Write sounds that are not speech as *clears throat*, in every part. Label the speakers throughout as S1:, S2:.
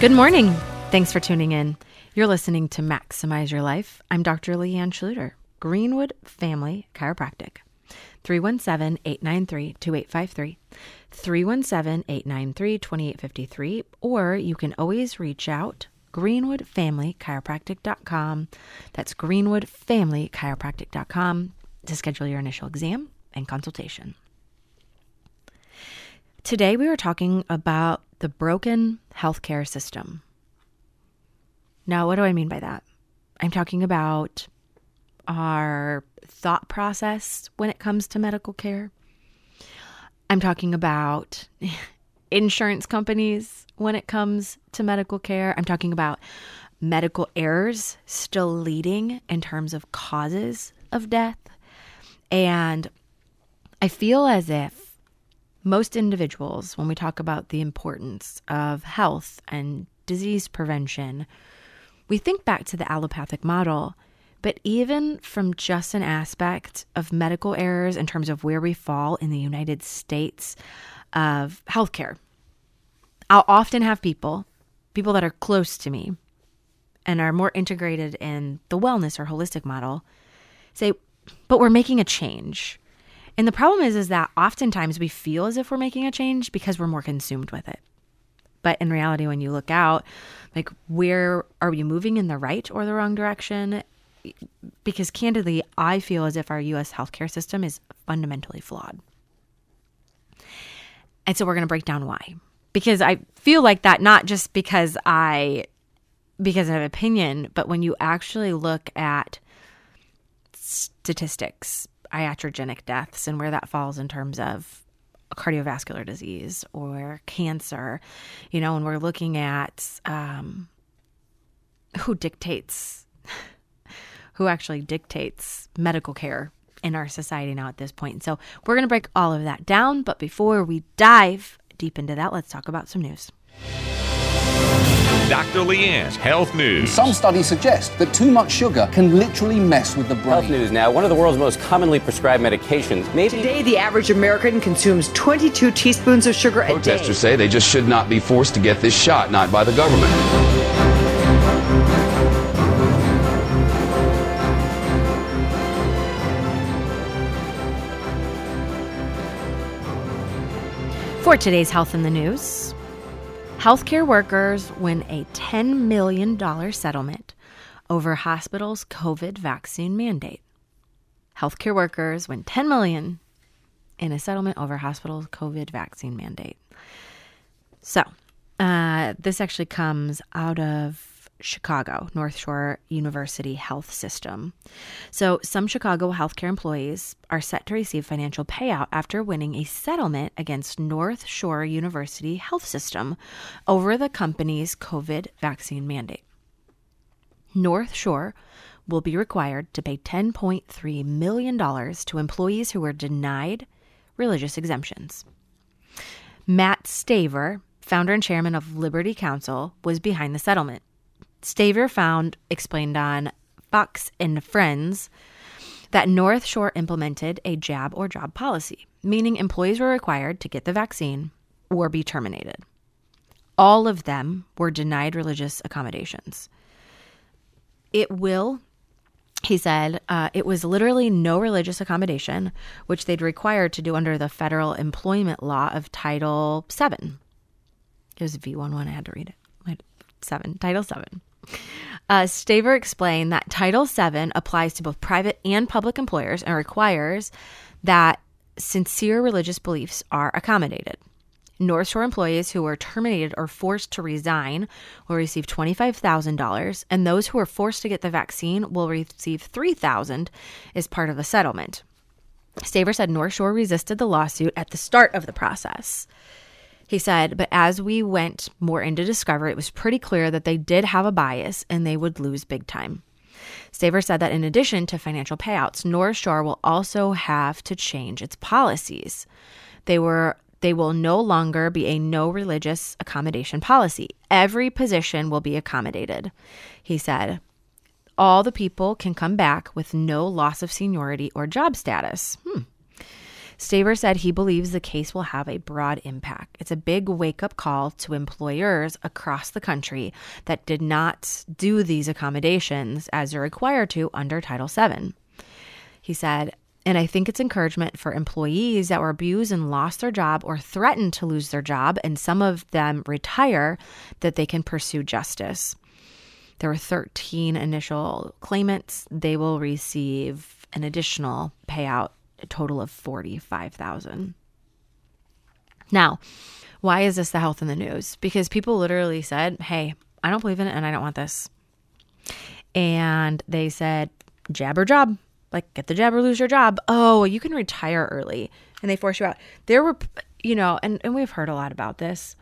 S1: Good morning. Thanks for tuning in. You're listening to Maximize Your Life. I'm Dr. Leanne Schluter, Greenwood Family Chiropractic. 317 893 2853, 317 893 2853, or you can always reach out greenwoodfamilychiropractic.com. That's greenwoodfamilychiropractic.com to schedule your initial exam and consultation. Today, we are talking about the broken healthcare system. Now, what do I mean by that? I'm talking about our thought process when it comes to medical care. I'm talking about *laughs* insurance companies when it comes to medical care. I'm talking about medical errors still leading in terms of causes of death. And I feel as if most individuals, when we talk about the importance of health and disease prevention, we think back to the allopathic model. But even from just an aspect of medical errors in terms of where we fall in the United States of healthcare, I'll often have people, people that are close to me and are more integrated in the wellness or holistic model, say, but we're making a change. And the problem is, is that oftentimes we feel as if we're making a change because we're more consumed with it. But in reality, when you look out, like where are we moving in the right or the wrong direction? Because candidly, I feel as if our US healthcare system is fundamentally flawed. And so we're going to break down why. Because I feel like that not just because I because of opinion, but when you actually look at statistics, iatrogenic deaths and where that falls in terms of cardiovascular disease or cancer, you know, and we're looking at um, who dictates, *laughs* who actually dictates medical care in our society now at this point. So we're going to break all of that down. But before we dive deep into that, let's talk about some news.
S2: Dr. Leanne's Health News.
S3: Some studies suggest that too much sugar can literally mess with the brain.
S4: Health news now. One of the world's most commonly prescribed medications. Maybe
S5: Today, the average American consumes 22 teaspoons of sugar a day.
S6: Protesters say they just should not be forced to get this shot, not by the government.
S1: For today's Health in the News, healthcare workers win a $10 million settlement over hospitals' COVID vaccine mandate. Healthcare workers win 10 million in a settlement over hospitals' COVID vaccine mandate. So, uh, this actually comes out of Chicago, North Shore University Health System. So, some Chicago healthcare employees are set to receive financial payout after winning a settlement against North Shore University Health System over the company's COVID vaccine mandate. North Shore will be required to pay $10.3 million to employees who were denied religious exemptions. Mat Staver, founder and chairman of Liberty Counsel, was behind the settlement. Staver found, explained on Fox and Friends, that North Shore implemented a jab or job policy, meaning employees were required to get the vaccine or be terminated. All of them were denied religious accommodations. It will, he said, uh, it was literally no religious accommodation, which they'd required to do under the federal employment law of Title VII. It was V11, I had to read it. Seven, Title Seven. Uh, Staver explained that Title VII applies to both private and public employers and requires that sincere religious beliefs are accommodated. North Shore employees who were terminated or forced to resign will receive $25,000, and those who are forced to get the vaccine will receive $3,000 as part of the settlement. Staver said North Shore resisted the lawsuit at the start of the process. He said, but as we went more into discovery, it was pretty clear that they did have a bias and they would lose big time. Staver said that in addition to financial payouts, North Shore will also have to change its policies. They were they will no longer be a no religious accommodation policy. Every position will be accommodated. He said, all the people can come back with no loss of seniority or job status. Hmm. Staver said he believes the case will have a broad impact. It's a big wake up call to employers across the country that did not do these accommodations as they're required to under Title VII. He said, and I think it's encouragement for employees that were abused and lost their job or threatened to lose their job, and some of them retire, that they can pursue justice. There were 13 initial claimants. They will receive an additional payout, a total of 45,000. Now, why is this the health in the news? Because people literally said, "Hey, I don't believe in it and I don't want this." And they said, "Jab or job." Like get the jab or lose your job. Oh, you can retire early and they force you out. There were you know, and and we've heard a lot about this.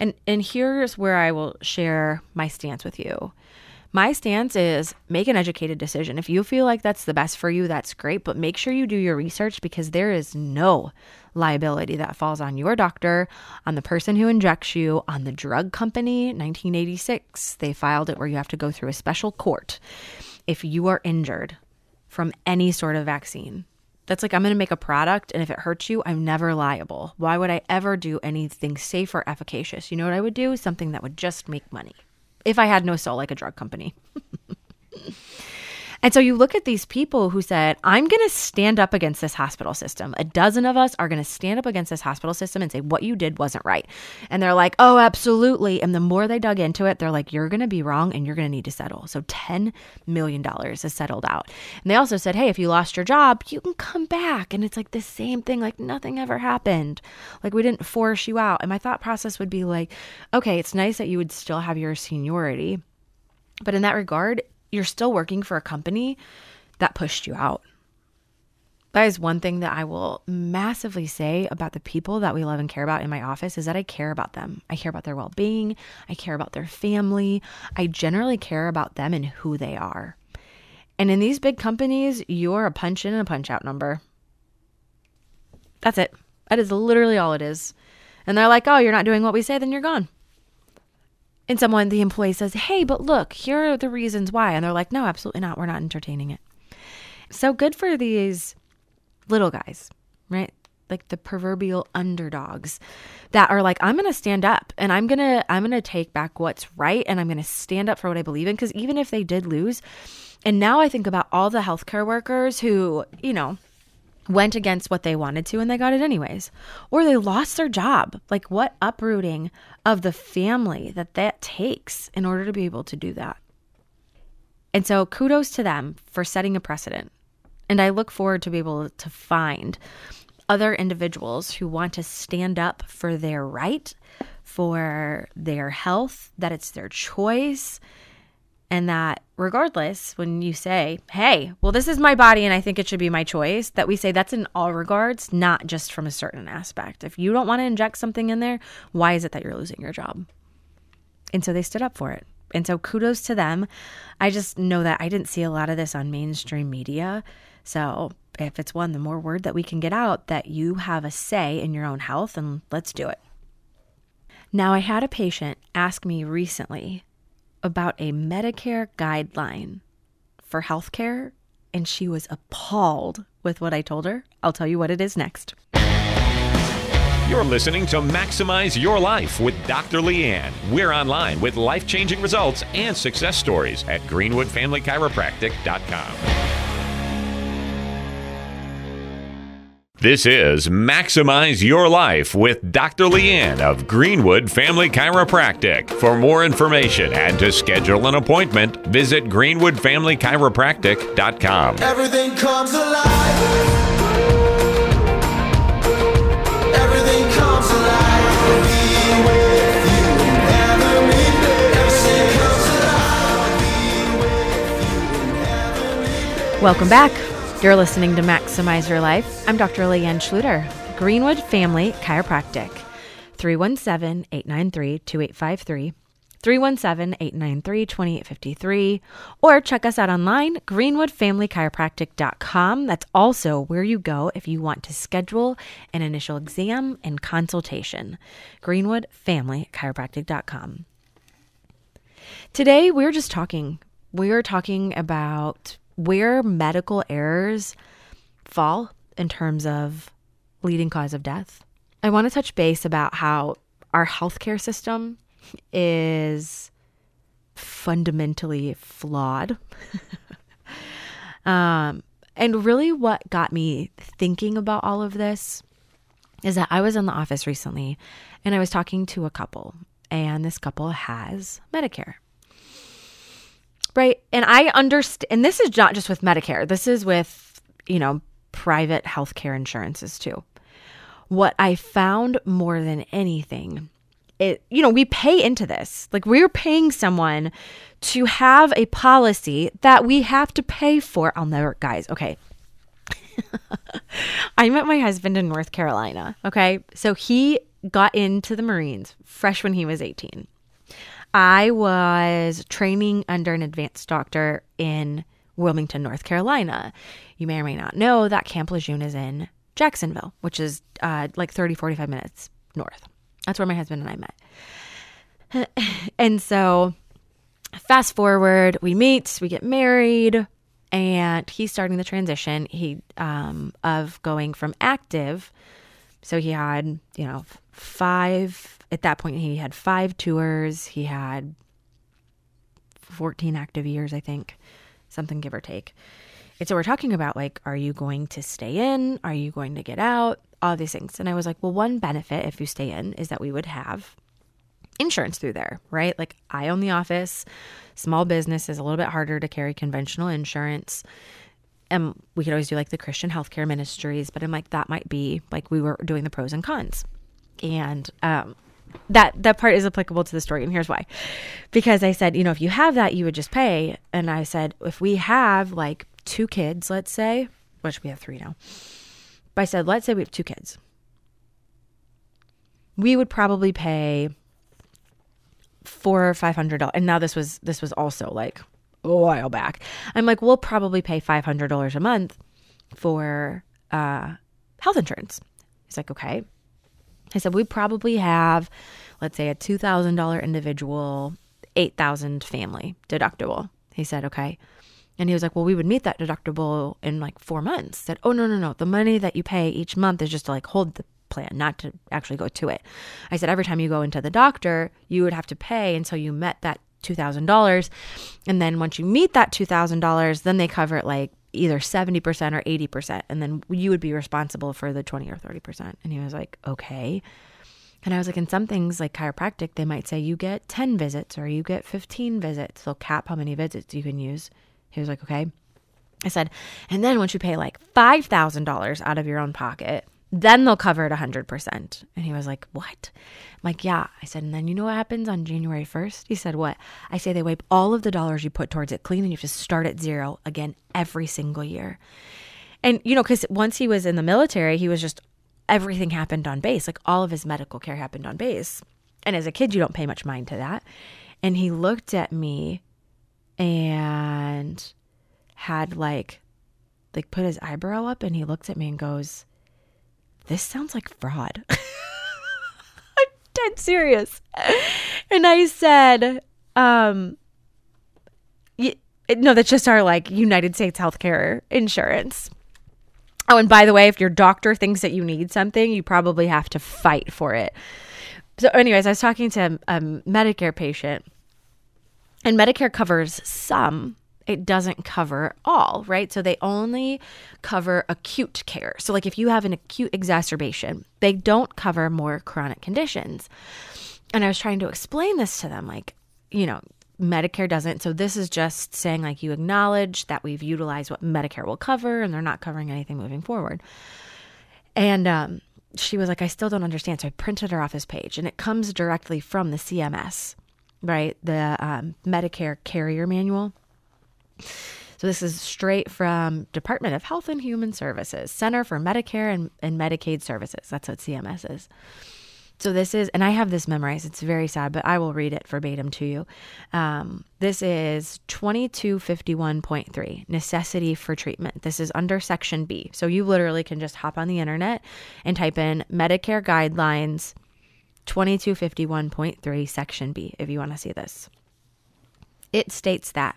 S1: And and here's where I will share my stance with you. My stance is make an educated decision. If you feel like that's the best for you, that's great, but make sure you do your research because there is no liability that falls on your doctor, on the person who injects you, on the drug company. 1986, they filed it where you have to go through a special court if you are injured from any sort of vaccine. That's like I'm going to make a product and if it hurts you, I'm never liable. Why would I ever do anything safe or efficacious? You know what I would do? Something that would just make money if I had no soul like a drug company. *laughs* and so you look at these people who said, I'm going to stand up against this hospital system. A dozen of us are going to stand up against this hospital system and say, what you did wasn't right. And they're like, oh, absolutely. And the more they dug into it, they're like, you're going to be wrong and you're going to need to settle. So $10 million is settled out. And they also said, hey, if you lost your job, you can come back. And it's like the same thing, like nothing ever happened. Like we didn't force you out. And my thought process would be like, okay, it's nice that you would still have your seniority. But in that regard, you're still working for a company that pushed you out. That is one thing that I will massively say about the people that we love and care about in my office is that I care about them. I care about their well being. I care about their family. I generally care about them and who they are. And in these big companies, you're a punch in and a punch out number. That's it. That is literally all it is. And they're like, oh, you're not doing what we say, then you're gone. And someone, the employee says, hey, but look, here are the reasons why. And they're like, no, absolutely not. We're not entertaining it. So good for these little guys, right? Like the proverbial underdogs that are like, I'm to stand up and I'm to, I'm to take back what's right. And I'm to stand up for what I believe in. Cause even if they did lose, and now I think about all the healthcare workers who, you know, went against what they wanted to and they got it anyways. Or they lost their job. Like what uprooting of the family that that takes in order to be able to do that. And so kudos to them for setting a precedent. And i look forward to be able to find other individuals who want to stand up for their right for their health that it's their choice and that regardless when you say hey well this is my body and i think it should be my choice that we say that's in all regards not just from a certain aspect. If you don't want to inject something in there why is it that you're losing your job? And so they stood up for it. And so kudos to them. I just know that i didn't see a lot of this on mainstream media. So if it's one the more word that we can get out that you have a say in your own health and let's do it. Now i had a patient ask me recently about a Medicare guideline for healthcare, and she was appalled with what I told her. I'll tell you what it is next.
S2: You're listening to Maximize Your Life with Dr. Leanne. We're online with life changing results and success stories at greenwoodfamilychiropractic.com. This is Maximize Your Life with Dr. Leanne of Greenwood Family Chiropractic. For more information and to schedule an appointment, visit greenwoodfamilychiropractic.com.
S7: Everything comes alive. Everything comes alive. Be with you in every day. Everything comes alive. Be with you in every day.
S1: Welcome back. You're listening to Maximize Your Life. I'm Dr. Leanne Schluter, Greenwood Family Chiropractic. 317 893 2853, 317 893 2853, or check us out online, greenwoodfamilychiropractic.com. That's also where you go if you want to schedule an initial exam and consultation. greenwoodfamilychiropractic.com. Today, we're just talking. We're talking about where medical errors fall in terms of leading cause of death. I want to touch base about how our healthcare system is fundamentally flawed. *laughs* um, and really, what got me thinking about all of this is that I was in the office recently and I was talking to a couple, and this couple has Medicare. Right. And I understand, and this is not just with Medicare, this is with, you know, private healthcare insurances too. What I found more than anything, it, you know, we pay into this. Like we're paying someone to have a policy that we have to pay for. I'll never, guys, okay. *laughs* I met my husband in North Carolina. Okay. So he got into the Marines fresh when he was 18. I was training under an advanced doctor in Wilmington, North Carolina. You may or may not know that Camp Lejeune is in Jacksonville, which is uh, like 30, 45 minutes north. That's where my husband and I met. *clears throat* and so, fast forward, we meet, we get married, and he's starting the transition he um, of going from active. So he had, you know, five at that point he had five tours. He had 14 active years i think something give or take. And so we're talking about like are you going to stay in? Are you going to get out? All these things. And i was like well one benefit if you stay in is that we would have insurance through there right? Like i own the office. Small business is a little bit harder to carry conventional insurance. And we could always do like the christian healthcare ministries but i'm like that might be like we were doing the pros and cons. And um that that part is applicable to the story and here's why. Because i said you know if you have that you would just pay. And i said if we have like two kids let's say which we have three now but i said let's say we have two kids we would probably pay four or five hundred dollars and now this was this was also like a while back. I'm like we'll probably pay five hundred dollars a month for uh health insurance. He's like okay I said, we probably have, let's say, a $2,000 individual, 8,000 family deductible. He said, okay. And he was like, well, we would meet that deductible in like four months. I said, oh, no, no, no. The money that you pay each month is just to like hold the plan, not to actually go to it. I said, every time you go into the doctor, you would have to pay until you met that $2,000. And then once you meet that $2,000, then they cover it like either 70% or 80%. And then you would be responsible for the 20 or 30%. And he was like, okay. And I was like, in some things like chiropractic, they might say you get 10 visits or you get 15 visits. They'll cap how many visits you can use. He was like, okay. I said, and then once you pay like $5,000 out of your own pocket, then they'll cover it 100%. And he was like, What? I'm like, Yeah. I said, And then you know what happens on January 1st? He said, What? I say they wipe all of the dollars you put towards it clean and you have to start at zero again every single year. And, you know, because once he was in the military, he was just, everything happened on base. Like all of his medical care happened on base. And as a kid, you don't pay much mind to that. And he looked at me and had like, like put his eyebrow up and he looked at me and goes, this sounds like fraud. *laughs* I'm dead serious. And I said, um, no, that's just our like United States healthcare insurance. Oh, and by the way, if your doctor thinks that you need something, you probably have to fight for it. So, anyways, I was talking to a Medicare patient, and Medicare covers some it doesn't cover all, right? So they only cover acute care. So, like if you have an acute exacerbation, they don't cover more chronic conditions. And I was trying to explain this to them, like, you know, Medicare doesn't. So this is just saying, like, you acknowledge that we've utilized what Medicare will cover and they're not covering anything moving forward. And um, she was like, I still don't understand. So I printed her off this page and it comes directly from the CMS, right? The um, Medicare Carrier Manual. So this is straight from Department of Health and Human Services, Center for Medicare and, and Medicaid Services. That's what CMS is. So this is, and I have this memorized. It's very sad, but I will read it verbatim to you. Um, this is 2251.3, necessity for treatment. This is under section B. So you literally can just hop on the internet and type in Medicare guidelines 2251.3, section B, if you want to see this. It states that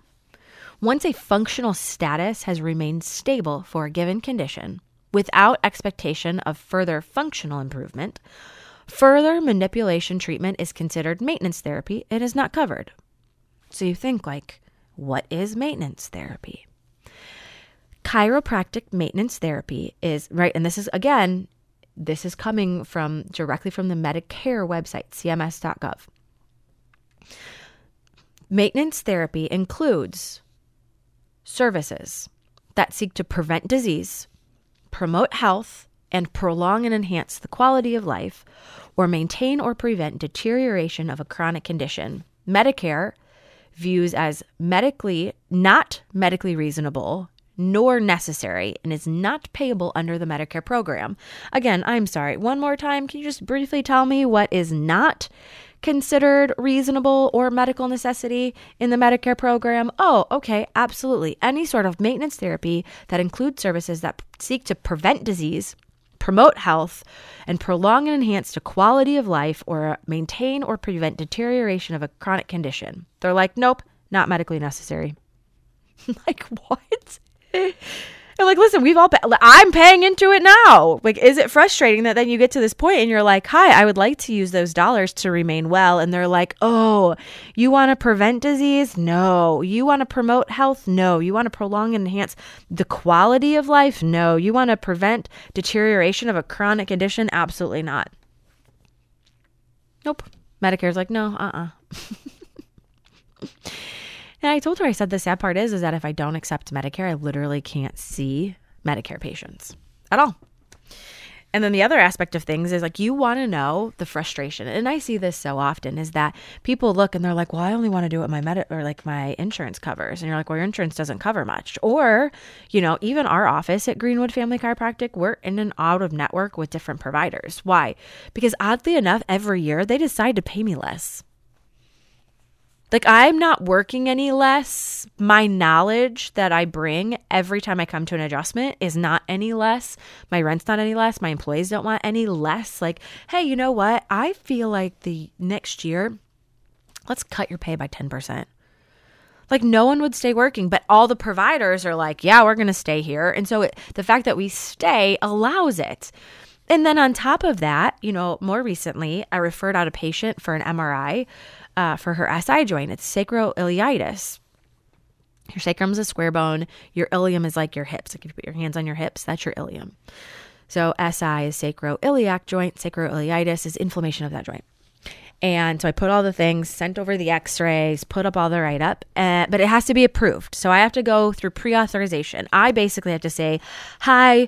S1: once a functional status has remained stable for a given condition without expectation of further functional improvement, further manipulation treatment is considered maintenance therapy. It is not covered. So you think, like, what is maintenance therapy? Chiropractic maintenance therapy is right, and this is again, this is coming from directly from the Medicare website, cms.gov. Maintenance therapy includes services that seek to prevent disease, promote health, and prolong and enhance the quality of life, or maintain or prevent deterioration of a chronic condition. Medicare views as medically not medically reasonable nor necessary and is not payable under the Medicare program. Again, I'm sorry. One more time, can you just briefly tell me what is not considered reasonable or medical necessity in the Medicare program? Oh, okay, absolutely. Any sort of maintenance therapy that includes services that seek to prevent disease, promote health, and prolong and enhance the quality of life or maintain or prevent deterioration of a chronic condition. They're like, nope, not medically necessary. *laughs* like, what? *laughs* And like, listen, we've all, pa- I'm paying into it now. Like, is it frustrating that then you get to this point and you're like, hi, I would like to use those dollars to remain well. And they're like, oh, you want to prevent disease? No. You want to promote health? No. You want to prolong and enhance the quality of life? No. You want to prevent deterioration of a chronic condition? Absolutely not. Nope. Medicare's like, no, uh uh *laughs* And I told her, I said, the sad part is, is that if I don't accept Medicare, I literally can't see Medicare patients at all. And then the other aspect of things is like you want to know the frustration. And I see this so often is that people look and they're like, "Well, I only want to do what my med or like my insurance covers." And you're like, "Well, your insurance doesn't cover much." Or, you know, even our office at Greenwood Family Chiropractic, we're in and out of network with different providers. Why? Because oddly enough, every year they decide to pay me less. Like I'm not working any less. My knowledge that I bring every time I come to an adjustment is not any less. My rent's not any less. My employees don't want any less. Like, hey, you know what? I feel like the next year, let's cut your pay by 10%. Like no one would stay working, but all the providers are like, yeah, we're going to stay here. And so it, the fact that we stay allows it. And then on top of that, you know, more recently, I referred out a patient for an MRI uh, for her SI joint. It's sacroiliitis. Your sacrum is a square bone. Your ilium is like your hips. Like if you put your hands on your hips, that's your ilium. So SI is sacroiliac joint. Sacroiliitis is inflammation of that joint. And so I put all the things, sent over the x rays, put up all the write up, uh, but it has to be approved. So I have to go through pre authorization. I basically have to say, Hi,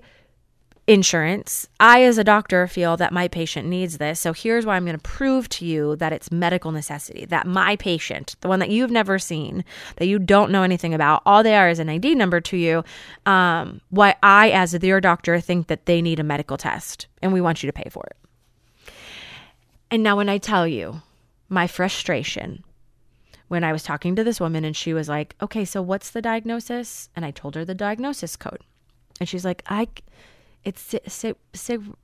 S1: insurance. I, as a doctor, feel that my patient needs this. So here's why I'm going to prove to you that it's medical necessity, that my patient, the one that you've never seen, that you don't know anything about, all they are is an ID number to you. Um, why I, as your doctor, think that they need a medical test and we want you to pay for it. And now, when I tell you my frustration, when I was talking to this woman and she was like, okay, so what's the diagnosis? And I told her the diagnosis code. And she's like, I, it's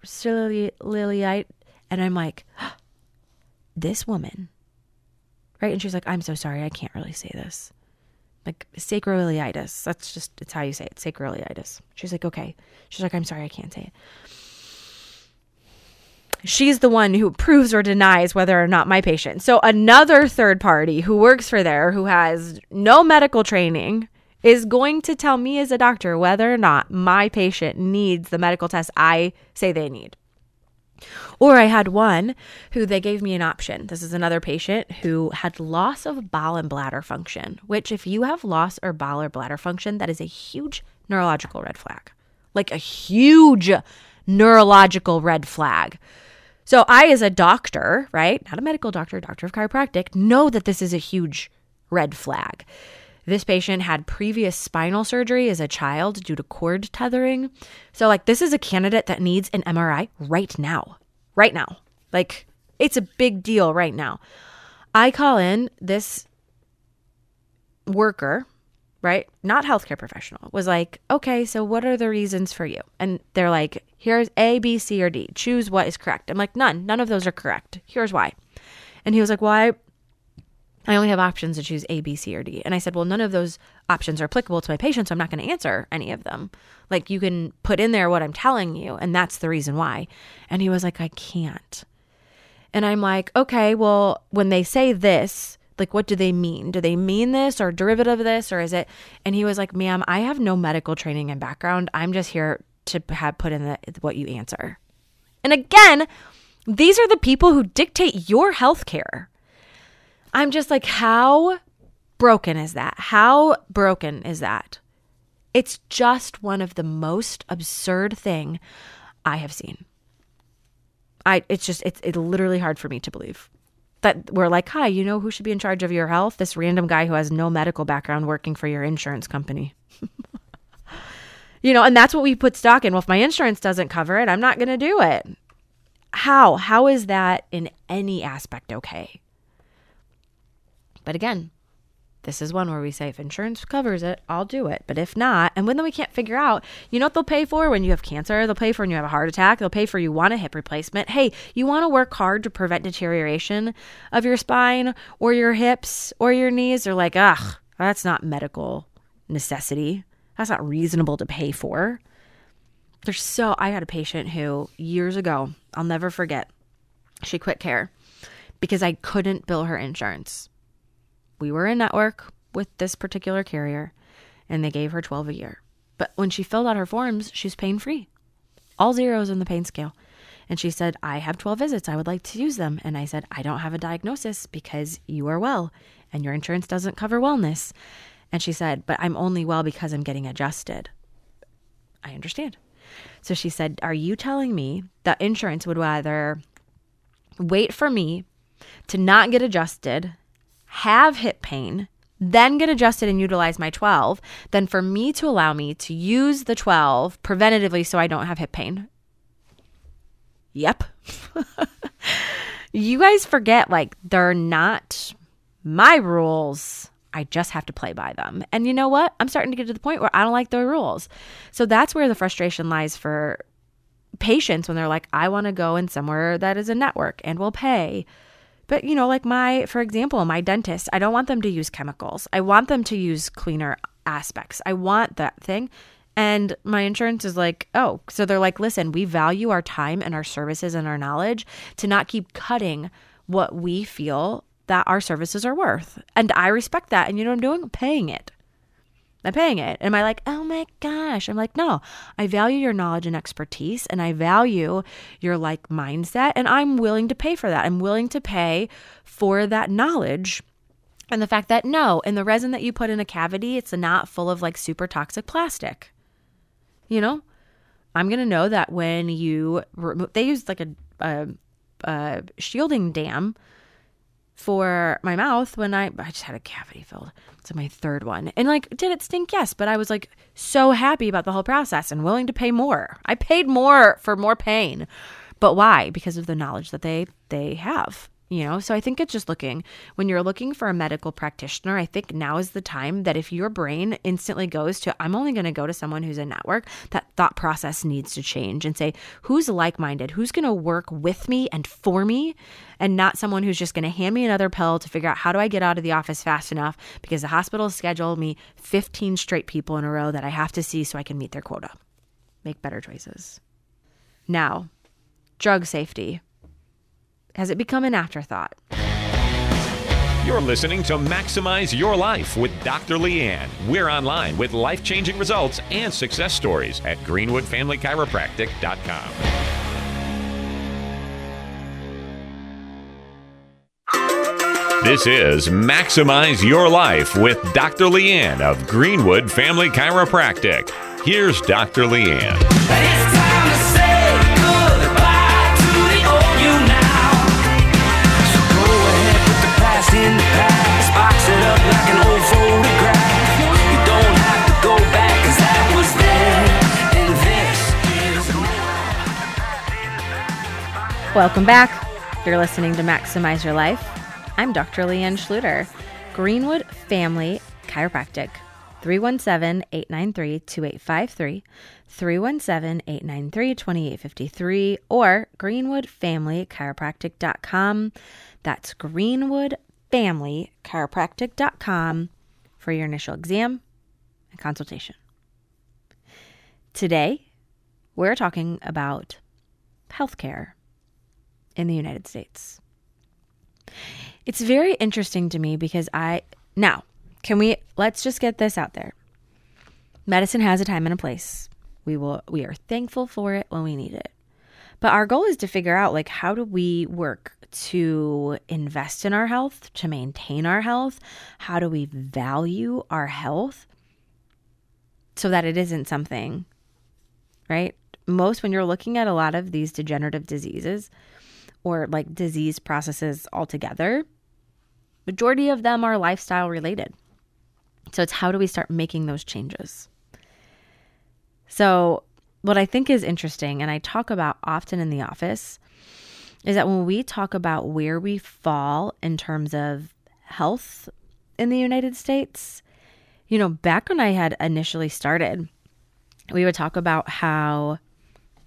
S1: ciliate. And I'm like, *gasps* this woman, right? And she's like, I'm so sorry. I can't really say this. Like sacroiliitis. That's just, it's how you say it. Sacroiliitis. She's like, okay. She's like, I'm sorry. I can't say it. She's the one who proves or denies whether or not my patient. So another third party who works for there, who has no medical training, is going to tell me as a doctor whether or not my patient needs the medical test I say they need. Or I had one who they gave me an option. This is another patient who had loss of bowel and bladder function, which, if you have loss or bowel or bladder function, that is a huge neurological red flag. Like a huge neurological red flag. So I, as a doctor, right, not a medical doctor, doctor of chiropractic, know that this is a huge red flag. This patient had previous spinal surgery as a child due to cord tethering. So, like, this is a candidate that needs an MRI right now. Right now. Like, it's a big deal right now. I call in this worker, right? Not healthcare professional, was like, okay, so what are the reasons for you? And they're like, here's A, B, C, or D. Choose what is correct. I'm like, none. None of those are correct. Here's why. And he was like, well, I, I only have options to choose A, B, C, or D. And I said, well, none of those options are applicable to my patient, so I'm not going to answer any of them. Like, you can put in there what I'm telling you, and that's the reason why. And he was like, I can't. And I'm like, okay, well, when they say this, like, what do they mean? Do they mean this or derivative of this, or is it? And he was like, ma'am, I have no medical training and background. I'm just here to have put in the, what you answer. And again, these are the people who dictate your health care. I'm just like, how broken is that? How broken is that? It's just one of the most absurd thing I have seen. I it's just it's it's literally hard for me to believe that we're like, "Hi, you know who should be in charge of your health? This random guy who has no medical background working for your insurance company." *laughs* you know, and that's what we put stock in. Well, if my insurance doesn't cover it, I'm not going to do it. How? How is that in any aspect okay? But again, this is one where we say if insurance covers it, I'll do it. But if not, and when then we can't figure out, you know what they'll pay for when you have cancer? They'll pay for when you have a heart attack. They'll pay for you want a hip replacement. Hey, you want to work hard to prevent deterioration of your spine or your hips or your knees? They're like, ugh, that's not medical necessity. That's not reasonable to pay for. There's so I had a patient who years ago, I'll never forget, she quit care because I couldn't bill her insurance we were in network with this particular carrier and they gave her 12 a year. But when she filled out her forms, she's pain free. All zeros in the pain scale. And she said, I have 12 visits. I would like to use them. And I said, I don't have a diagnosis because you are well and your insurance doesn't cover wellness. And she said, But I'm only well because I'm getting adjusted. I understand. So she said, Are you telling me that insurance would rather wait for me to not get adjusted have hip pain, then get adjusted and utilize my 12, than for me to allow me to use the 12 preventatively so I don't have hip pain. Yep. *laughs* you guys forget, like, they're not my rules. I just have to play by them. And you know what? I'm starting to get to the point where I don't like the rules. So that's where the frustration lies for patients when they're like, I want to go in somewhere that is a network and will pay. But, you know, like my, for example, my dentist, I don't want them to use chemicals. I want them to use cleaner aspects. I want that thing. And my insurance is like, oh, so they're like, listen, we value our time and our services and our knowledge to not keep cutting what we feel that our services are worth. And I respect that. And you know what I'm doing? paying it. I'm paying it. Am I like, oh my gosh? I'm like, no, I value your knowledge and expertise and I value your like mindset and I'm willing to pay for that. I'm willing to pay for that knowledge. And the fact that no, in the resin that you put in a cavity, it's not full of like super toxic plastic. You know, I'm going to know that when you remove, they use like a, a, a shielding dam for my mouth when I I just had a cavity filled. It's my third one. And like did it stink? Yes, but I was like so happy about the whole process and willing to pay more. I paid more for more pain. But why? Because of the knowledge that they they have you know? So i think it's just looking when you're looking for a medical practitioner i think now is the time that if your brain instantly goes to i'm only going to go to someone who's a network that thought process needs to change and say who's like-minded? Who's going to work with me and for me? And not someone who's just going to hand me another pill to figure out how do i get out of the office fast enough? Because the hospital scheduled me 15 straight people in a row that i have to see so i can meet their quota. Make better choices. Now drug safety has it become an afterthought?
S2: You're listening to Maximize Your Life with Dr. Leanne. We're online with life changing results and success stories at greenwoodfamilychiropractic.com. This is Maximize Your Life with Dr. Leanne of Greenwood Family Chiropractic. Here's Dr. Leanne.
S1: Welcome back. You're listening to Maximize Your Life. I'm Dr. Leanne Schluter, Greenwood Family Chiropractic. 317 893 2853, 317 893 2853, or greenwoodfamilychiropractic.com. That's greenwoodfamilychiropractic.com for your initial exam and consultation. Today, we're talking about healthcare in the United States. It's very interesting to me because I now can we let's just get this out there. Medicine has a time and a place. We will we are thankful for it when we need it. But our goal is to figure out like how do we work to invest in our health, to maintain our health? How do we value our health so that it isn't something right? Most when you're looking at a lot of these degenerative diseases or like disease processes altogether, majority of them are lifestyle related. So it's how do we start making those changes? So, what I think is interesting, and I talk about often in the office, is that when we talk about where we fall in terms of health in the United States, you know, back when I had initially started, we would talk about how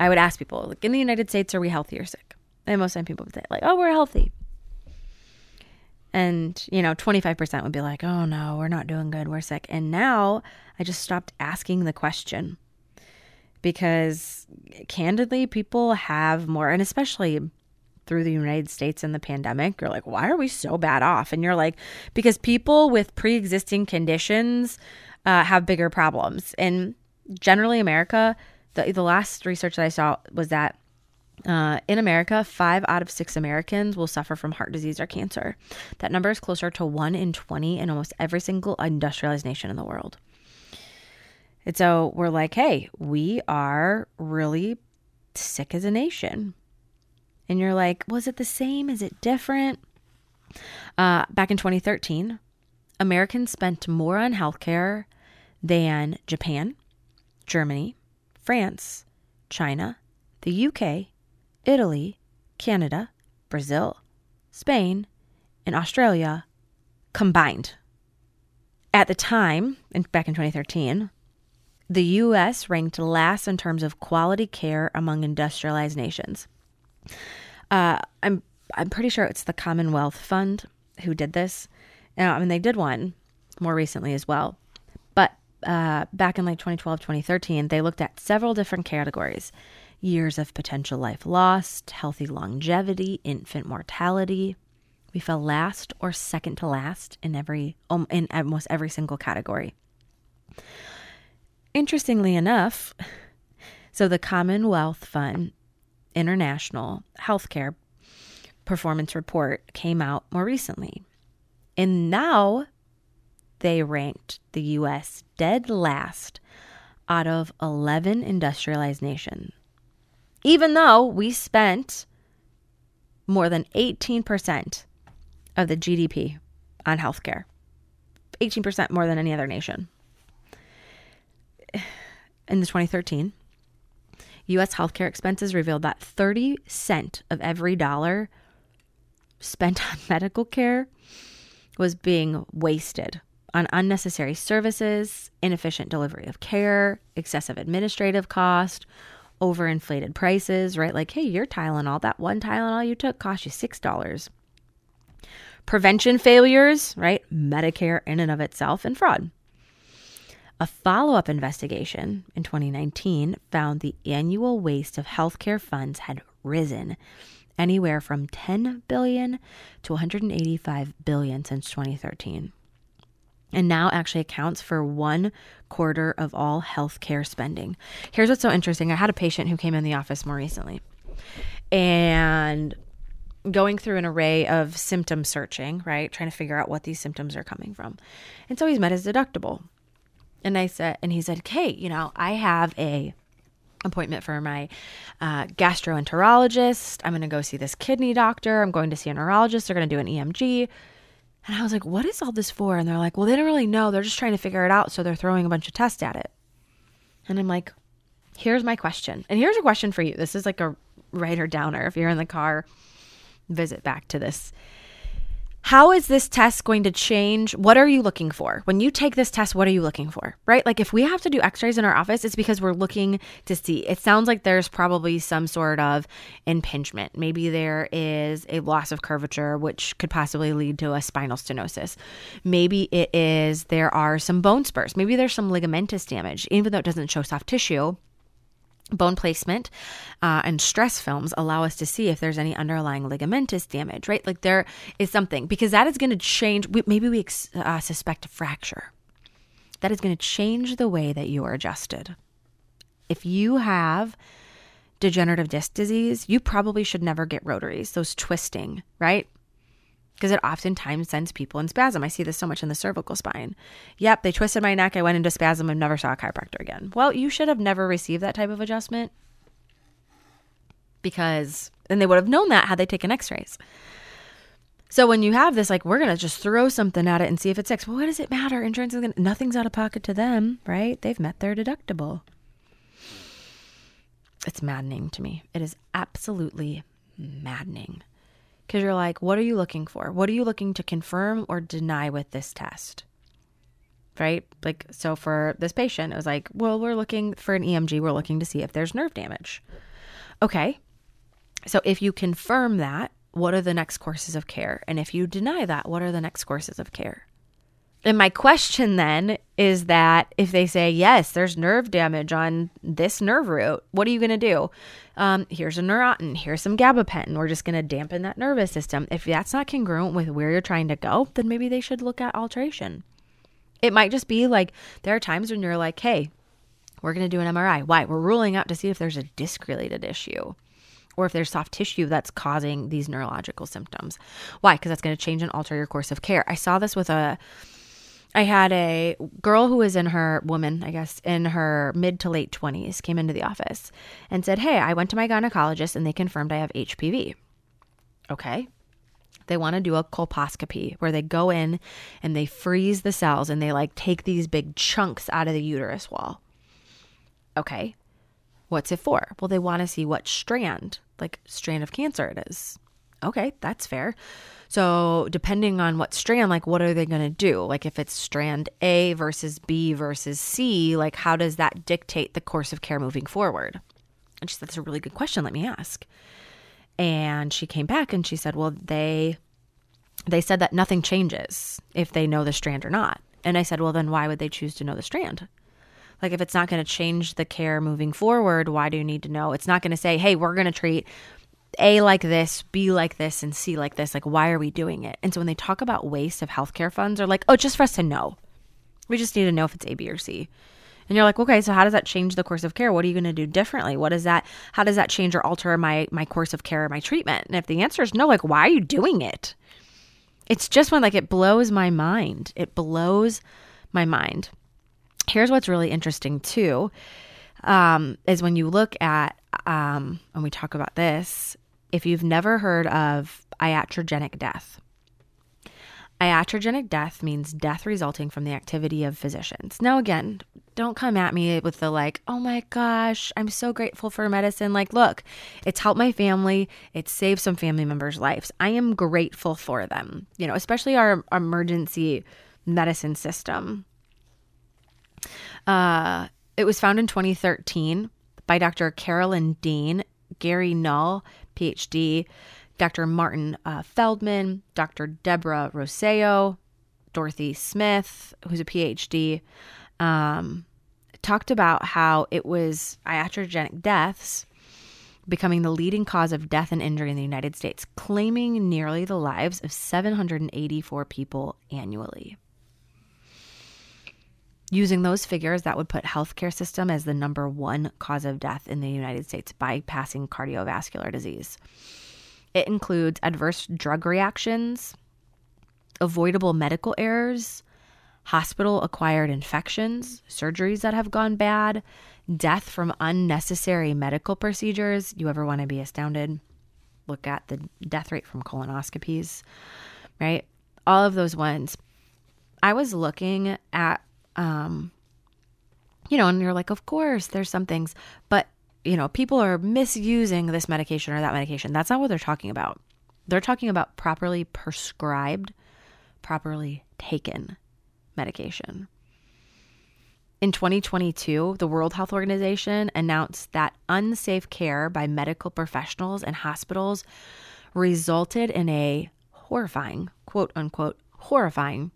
S1: I would ask people, like, in the United States, are we healthy or sick? And most time people would say, like, oh, we're healthy. And, you know, 25% would be like, oh no, we're not doing good. We're sick. And now I just stopped asking the question because candidly, people have more, and especially through the United States and the pandemic, you're like, why are we so bad off? And you're like, because people with pre existing conditions uh, have bigger problems. And generally, America, the, the last research that I saw was that uh, in America, five out of six Americans will suffer from heart disease or cancer. That number is closer to one in 20 in almost every single industrialized nation in the world. And so we're like, hey, we are really sick as a nation. And you're like, was it the same? Is it different? Uh, back in 2013, Americans spent more on healthcare than Japan, Germany, France, China, the UK, Italy, Canada, Brazil, Spain, and Australia combined. At the time, and back in 2013, the US ranked last in terms of quality care among industrialized nations. Uh, I'm I'm pretty sure it's the Commonwealth Fund who did this. Uh, I mean, they did one more recently as well. But uh, back in like 2012, 2013, they looked at several different categories years of potential life lost, healthy longevity, infant mortality. We fell last or second to last in every um, in almost every single category. Interestingly enough, so the Commonwealth Fund International Healthcare Performance Report came out more recently. And now they ranked the US dead last out of 11 industrialized nations. Even though we spent more than 18% of the GDP on healthcare, 18% more than any other nation. In the 2013, US healthcare expenses revealed that 30 cent of every dollar spent on *laughs* medical care was being wasted on unnecessary services, inefficient delivery of care, excessive administrative cost, overinflated prices, right? Like, hey, your Tylenol, that one Tylenol you took cost you $6. Prevention failures, right? Medicare in and of itself, and fraud. A follow up investigation in 2019 found the annual waste of healthcare funds had risen anywhere from 10 billion to 185 billion since 2013 and now actually accounts for one quarter of all healthcare spending. Here's what's so interesting. I had a patient who came in the office more recently and going through an array of symptom searching, right? Trying to figure out what these symptoms are coming from. And so he's met his deductible. And I said, and he said, okay, you know, I have a appointment for my uh, gastroenterologist. I'm going to go see this kidney doctor. I'm going to see a neurologist. They're going to do an EMG. And I was like, what is all this for? And they're like, well, they don't really know. They're just trying to figure it out. So they're throwing a bunch of tests at it. And I'm like, here's my question. And here's a question for you. This is like a writer downer. If you're in the car, visit back to this. How is this test going to change? What are you looking for? When you take this test, what are you looking for? Right? Like if we have to do x rays in our office, it's because we're looking to see. It sounds like there's probably some sort of impingement. Maybe there is a loss of curvature, which could possibly lead to a spinal stenosis. Maybe it is there are some bone spurs. Maybe there's some ligamentous damage, even though it doesn't show soft tissue bone placement uh, and stress films allow us to see if there's any underlying ligamentous damage right? Like there is something because that is going to change we, maybe we uh, suspect a fracture. That is going to change the way that you are adjusted. If you have degenerative disc disease you probably should never get rotaries those twisting right because it oftentimes sends people in spasm. I see this so much in the cervical spine. Yep, they twisted my neck. I went into spasm and never saw a chiropractor again. Well, you should have never received that type of adjustment because then they would have known that had they taken x rays. So when you have this, like, we're going to just throw something at it and see if it sticks. Well, what does it matter? Insurance is going to, nothing's out of pocket to them, right? They've met their deductible. It's maddening to me. It is absolutely maddening because you're like, what are you looking for? What are you looking to confirm or deny with this test? Right? Like, so for this patient, it was like, well, we're looking for an EMG, we're looking to see if there's nerve damage. Okay. So if you confirm that, what are the next courses of care? And if you deny that, what are the next courses of care? And my question then is that if they say, yes, there's nerve damage on this nerve root, what are you going to do? Um, here's a Neurontin, here's some gabapentin. We're just going to dampen that nervous system. If that's not congruent with where you're trying to go, then maybe they should look at alteration. It might just be like there are times when you're like, hey, we're going to do an MRI. Why? We're ruling out to see if there's a disc related issue or if there's soft tissue that's causing these neurological symptoms. Why? Because that's going to change and alter your course of care. I saw this with a I had a girl who was in her woman, I guess, in her mid to late 20s came into the office and said, Hey, I went to my gynecologist and they confirmed I have HPV. Okay. They want to do a colposcopy where they go in and they freeze the cells and they like take these big chunks out of the uterus wall. Okay. What's it for? Well, they want to see what strand, like strand of cancer it is. Okay, that's fair. So, depending on what strand, like what are they going to do? Like if it's strand A versus B versus C, like how does that dictate the course of care moving forward? And she said, That's a really good question. Let me ask. And she came back and she said, Well, they they said that nothing changes if they know the strand or not. And I said, Well, then why would they choose to know the strand? Like, if it's not going to change the care moving forward, why do you need to know? It's not going to say, hey, we're going to treat A like this, B like this, and C like this. Like, why are we doing it? And so when they talk about waste of healthcare funds, they're like, oh, just for us to know. We just need to know if it's A, B, or C. And you're like, okay, so how does that change the course of care? What are you going to do differently? What is that, how does that change or alter my, my course of care or my treatment? And if the answer is no, like, why are you doing it? It's just when, like, it blows my mind. It blows my mind. Here's what's really interesting too, um, is when you look at, um, we talk about this, if you've never heard of iatrogenic death, Iatrogenic death means death resulting from the activity of physicians. Now, again, don't come at me with the like, oh my gosh, I'm so grateful for medicine. Like, look, it's helped my family, it's saved some family members' lives. I am grateful for them, you know, especially our emergency medicine system. Uh, it was found in 2013 by Dr. Carolyn Dean, Gary Null, PhD, Dr. Martin uh, Feldman, Dr. Deborah Rasio, Dorothy Smith, who's a PhD, um, talked about how it was iatrogenic deaths becoming the leading cause of death and injury in the United States, claiming nearly the lives of 784 people annually. Using those figures, that would put healthcare system as the number one cause of death in the United States, bypassing cardiovascular disease. It includes adverse drug reactions, avoidable medical errors, hospital acquired infections, surgeries that have gone bad, death from unnecessary medical procedures. You ever want to be astounded? Look at the death rate from colonoscopies, right? All of those ones. I was looking at, um, you know, and you're like, of course, there's some things, but, you know, people are misusing this medication or that medication. That's not what they're talking about. They're talking about properly prescribed, properly taken medication. In 2022, the World Health Organization announced that unsafe care by medical professionals and hospitals resulted in a horrifying, quote unquote, horrifying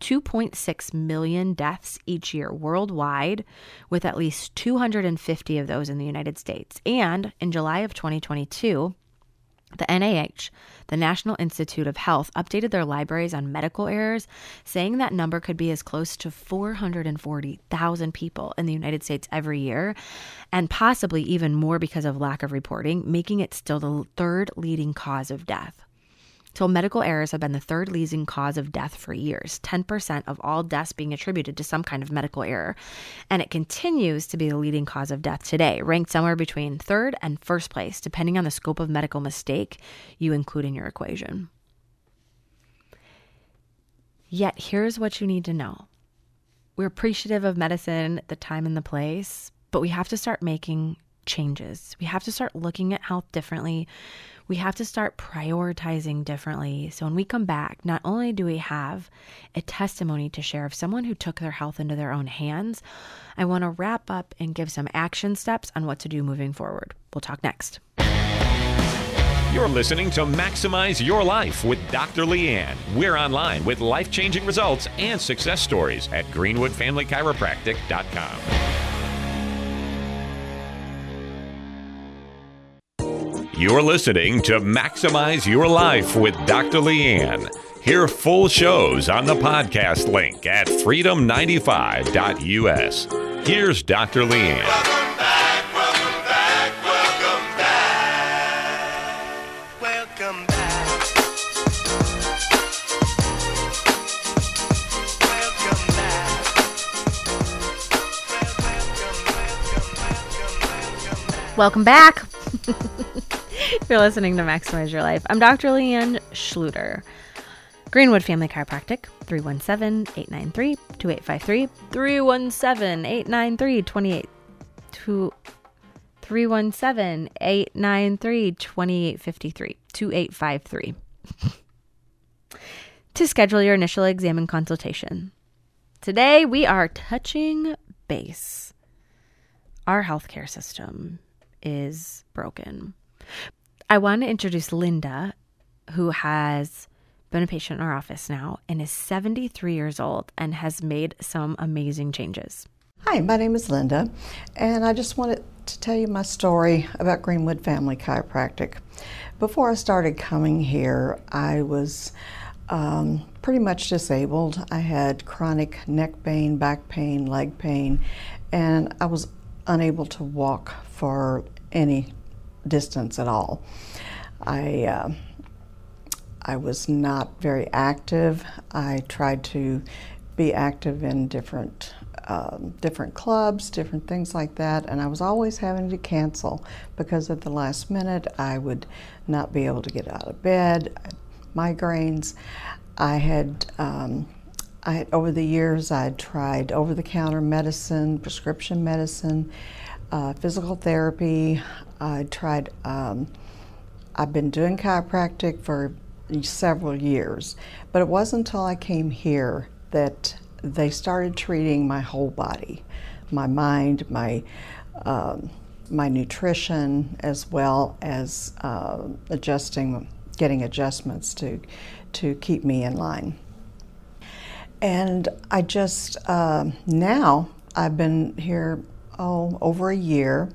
S1: 2.6 million deaths each year worldwide, with at least 250 of those in the United States. And in July of 2022, the NIH, the National Institute of Health, updated their libraries on medical errors, saying that number could be as close to 440,000 people in the United States every year, and possibly even more because of lack of reporting, making it still the third leading cause of death. So, medical errors have been the third leading cause of death for years, 10% of all deaths being attributed to some kind of medical error. And it continues to be the leading cause of death today, ranked somewhere between third and first place, depending on the scope of medical mistake you include in your equation. Yet, here's what you need to know we're appreciative of medicine, the time and the place, but we have to start making changes. We have to start looking at health differently. We have to start prioritizing differently. So when we come back, not only do we have a testimony to share of someone who took their health into their own hands, I want to wrap up and give some action steps on what to do moving forward. We'll talk next.
S2: You're listening to Maximize Your Life with Dr. Leanne. We're online with life changing results and success stories at greenwoodfamilychiropractic.com. You're listening to Maximize Your Life with Dr. Leanne. Hear full shows on the podcast link at freedom95.us. Here's Dr. Leanne.
S7: Welcome back. Welcome back.
S1: Welcome
S7: Welcome, welcome, welcome, welcome back.
S1: back. *laughs* You're listening to Maximize Your Life. I'm Dr. Leanne Schluter. Greenwood Family Chiropractic, 317 893 2853. 317 893 317 893 2853. 2853. *laughs* To schedule your initial exam and consultation. Today we are touching base. Our healthcare system is broken. I want to introduce Linda, who has been a patient in our office now and is 73 years old and has made some amazing changes.
S8: Hi, my name is Linda, and I just wanted to tell you my story about Greenwood Family Chiropractic. Before I started coming here, I was um, pretty much disabled. I had chronic neck pain, back pain, leg pain, and I was unable to walk for any distance at all. I uh, I was not very active. I tried to be active in different um, different clubs, different things like that, and I was always having to cancel because at the last minute I would not be able to get out of bed, migraines. I had um, I had, over the years I had tried over-the-counter medicine, prescription medicine, uh, physical therapy. I tried. Um, I've been doing chiropractic for several years, but it wasn't until I came here that they started treating my whole body, my mind, my um, my nutrition, as well as uh, adjusting, getting adjustments to to keep me in line. And I just um now I've been here oh over a year,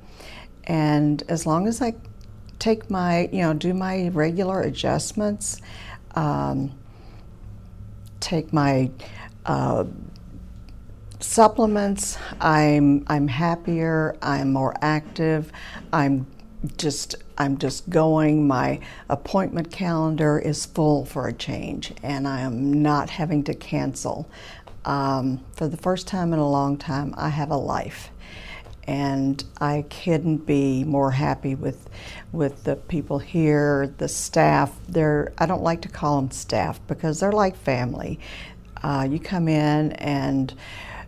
S8: And as long as I take my, you know, do my regular adjustments, um, take my uh, supplements, I'm I'm happier. I'm more active. I'm just I'm just going. My appointment calendar is full for a change, and I am not having to cancel. Um, for the first time in a long time, I have a life, and I couldn't be more happy with with the people here, the staff. They're I don't like to call them staff because they're like family. Uh, you come in and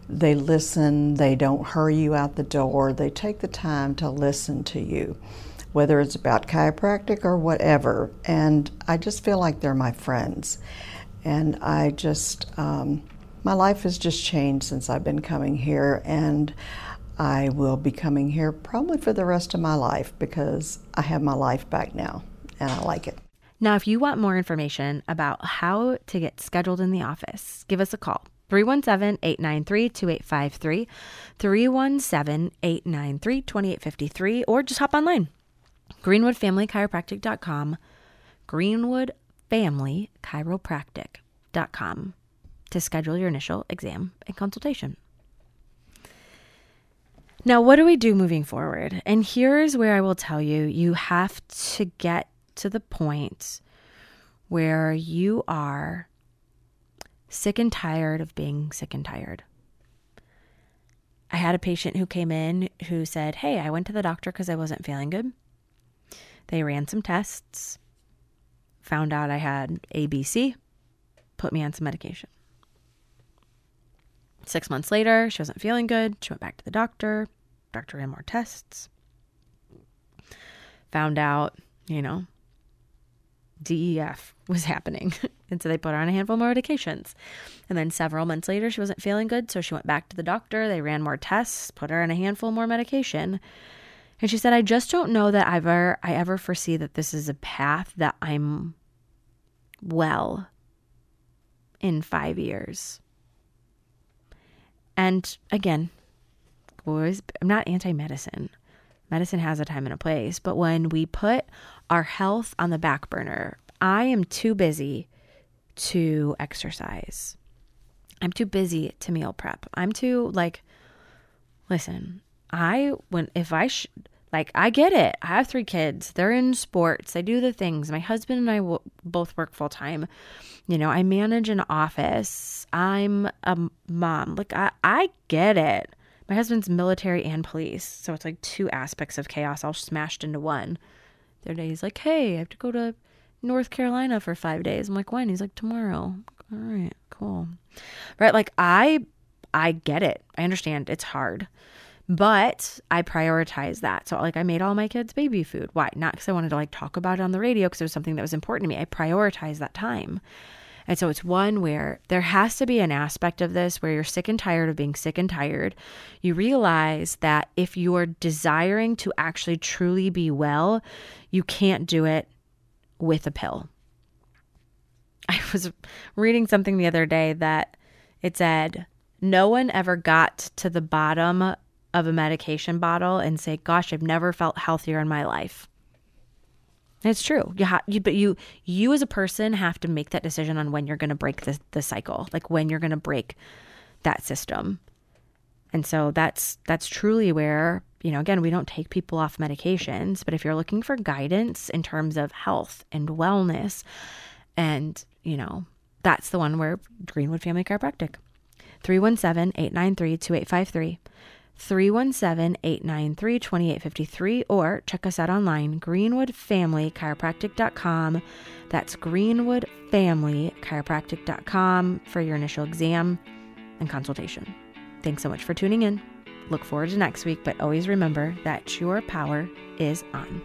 S8: they listen. They don't hurry you out the door. They take the time to listen to you, whether it's about chiropractic or whatever. And I just feel like they're my friends. And I just, um, my life has just changed since I've been coming here. And I will be coming here probably for the rest of my life because I have my life back now and I like it.
S1: Now, if you want more information about how to get scheduled in the office, give us a call. 317 893 2853, 317 893 2853, or just hop online. GreenwoodFamilyChiropractic.com, GreenwoodFamilyChiropractic.com to schedule your initial exam and consultation. Now, what do we do moving forward? And here's where I will tell you you have to get to the point where you are sick and tired of being sick and tired. I had a patient who came in who said, Hey, I went to the doctor because I wasn't feeling good. They ran some tests, found out I had ABC, put me on some medication. Six months later, she wasn't feeling good. She went back to the doctor. Doctor ran more tests. Found out, you know, DEF was happening. *laughs* and so they put her on a handful more medications. And then several months later, she wasn't feeling good. So she went back to the doctor. They ran more tests, put her on a handful more medication. And she said, I just don't know that I ever, I ever foresee that this is a path that I'm well in five years. And again, boys, I'm not anti medicine. Medicine has a time and a place. But when we put our health on the back burner, I am too busy to exercise. I'm too busy to meal prep. I'm too, like, listen, I, when, if I, sh- like, I get it. I have three kids. They're in sports. They do the things. My husband and I w- both work full time. You know, I manage an office. I'm a mom. Like, I, I get it. My husband's military and police. So it's like two aspects of chaos all smashed into one. The other day, he's like, hey, I have to go to North Carolina for five days. I'm like, when? He's like, tomorrow. All right, cool. Right? Like, I, I get it. I understand it's hard but I prioritize that. So, like, I made all my kids baby food. Why? Not because I wanted to like talk about it on the radio because it was something that was important to me. I prioritize that time. And so it's one where there has to be an aspect of this where you're sick and tired of being sick and tired. You realize that if you're desiring to actually truly be well, you can't do it with a pill. *laughs* I was reading something the other day that it said, no one ever got to the bottom of a medication bottle and say, "Gosh, I've never felt healthier in my life." It's true. You, ha- you, but you, you as a person have to make that decision on when you're going to break the the cycle, like when you're going to break that system. And so that's that's truly where you know again we don't take people off medications, but if you're looking for guidance in terms of health and wellness, and you know that's the one where Greenwood Family Chiropractic, 317 893 2853. 317 893 2853 or check us out online, greenwoodfamilychiropractic.com. That's greenwoodfamilychiropractic.com for your initial exam and consultation. Thanks so much for tuning in. Look forward to next week, but always remember that your power is on.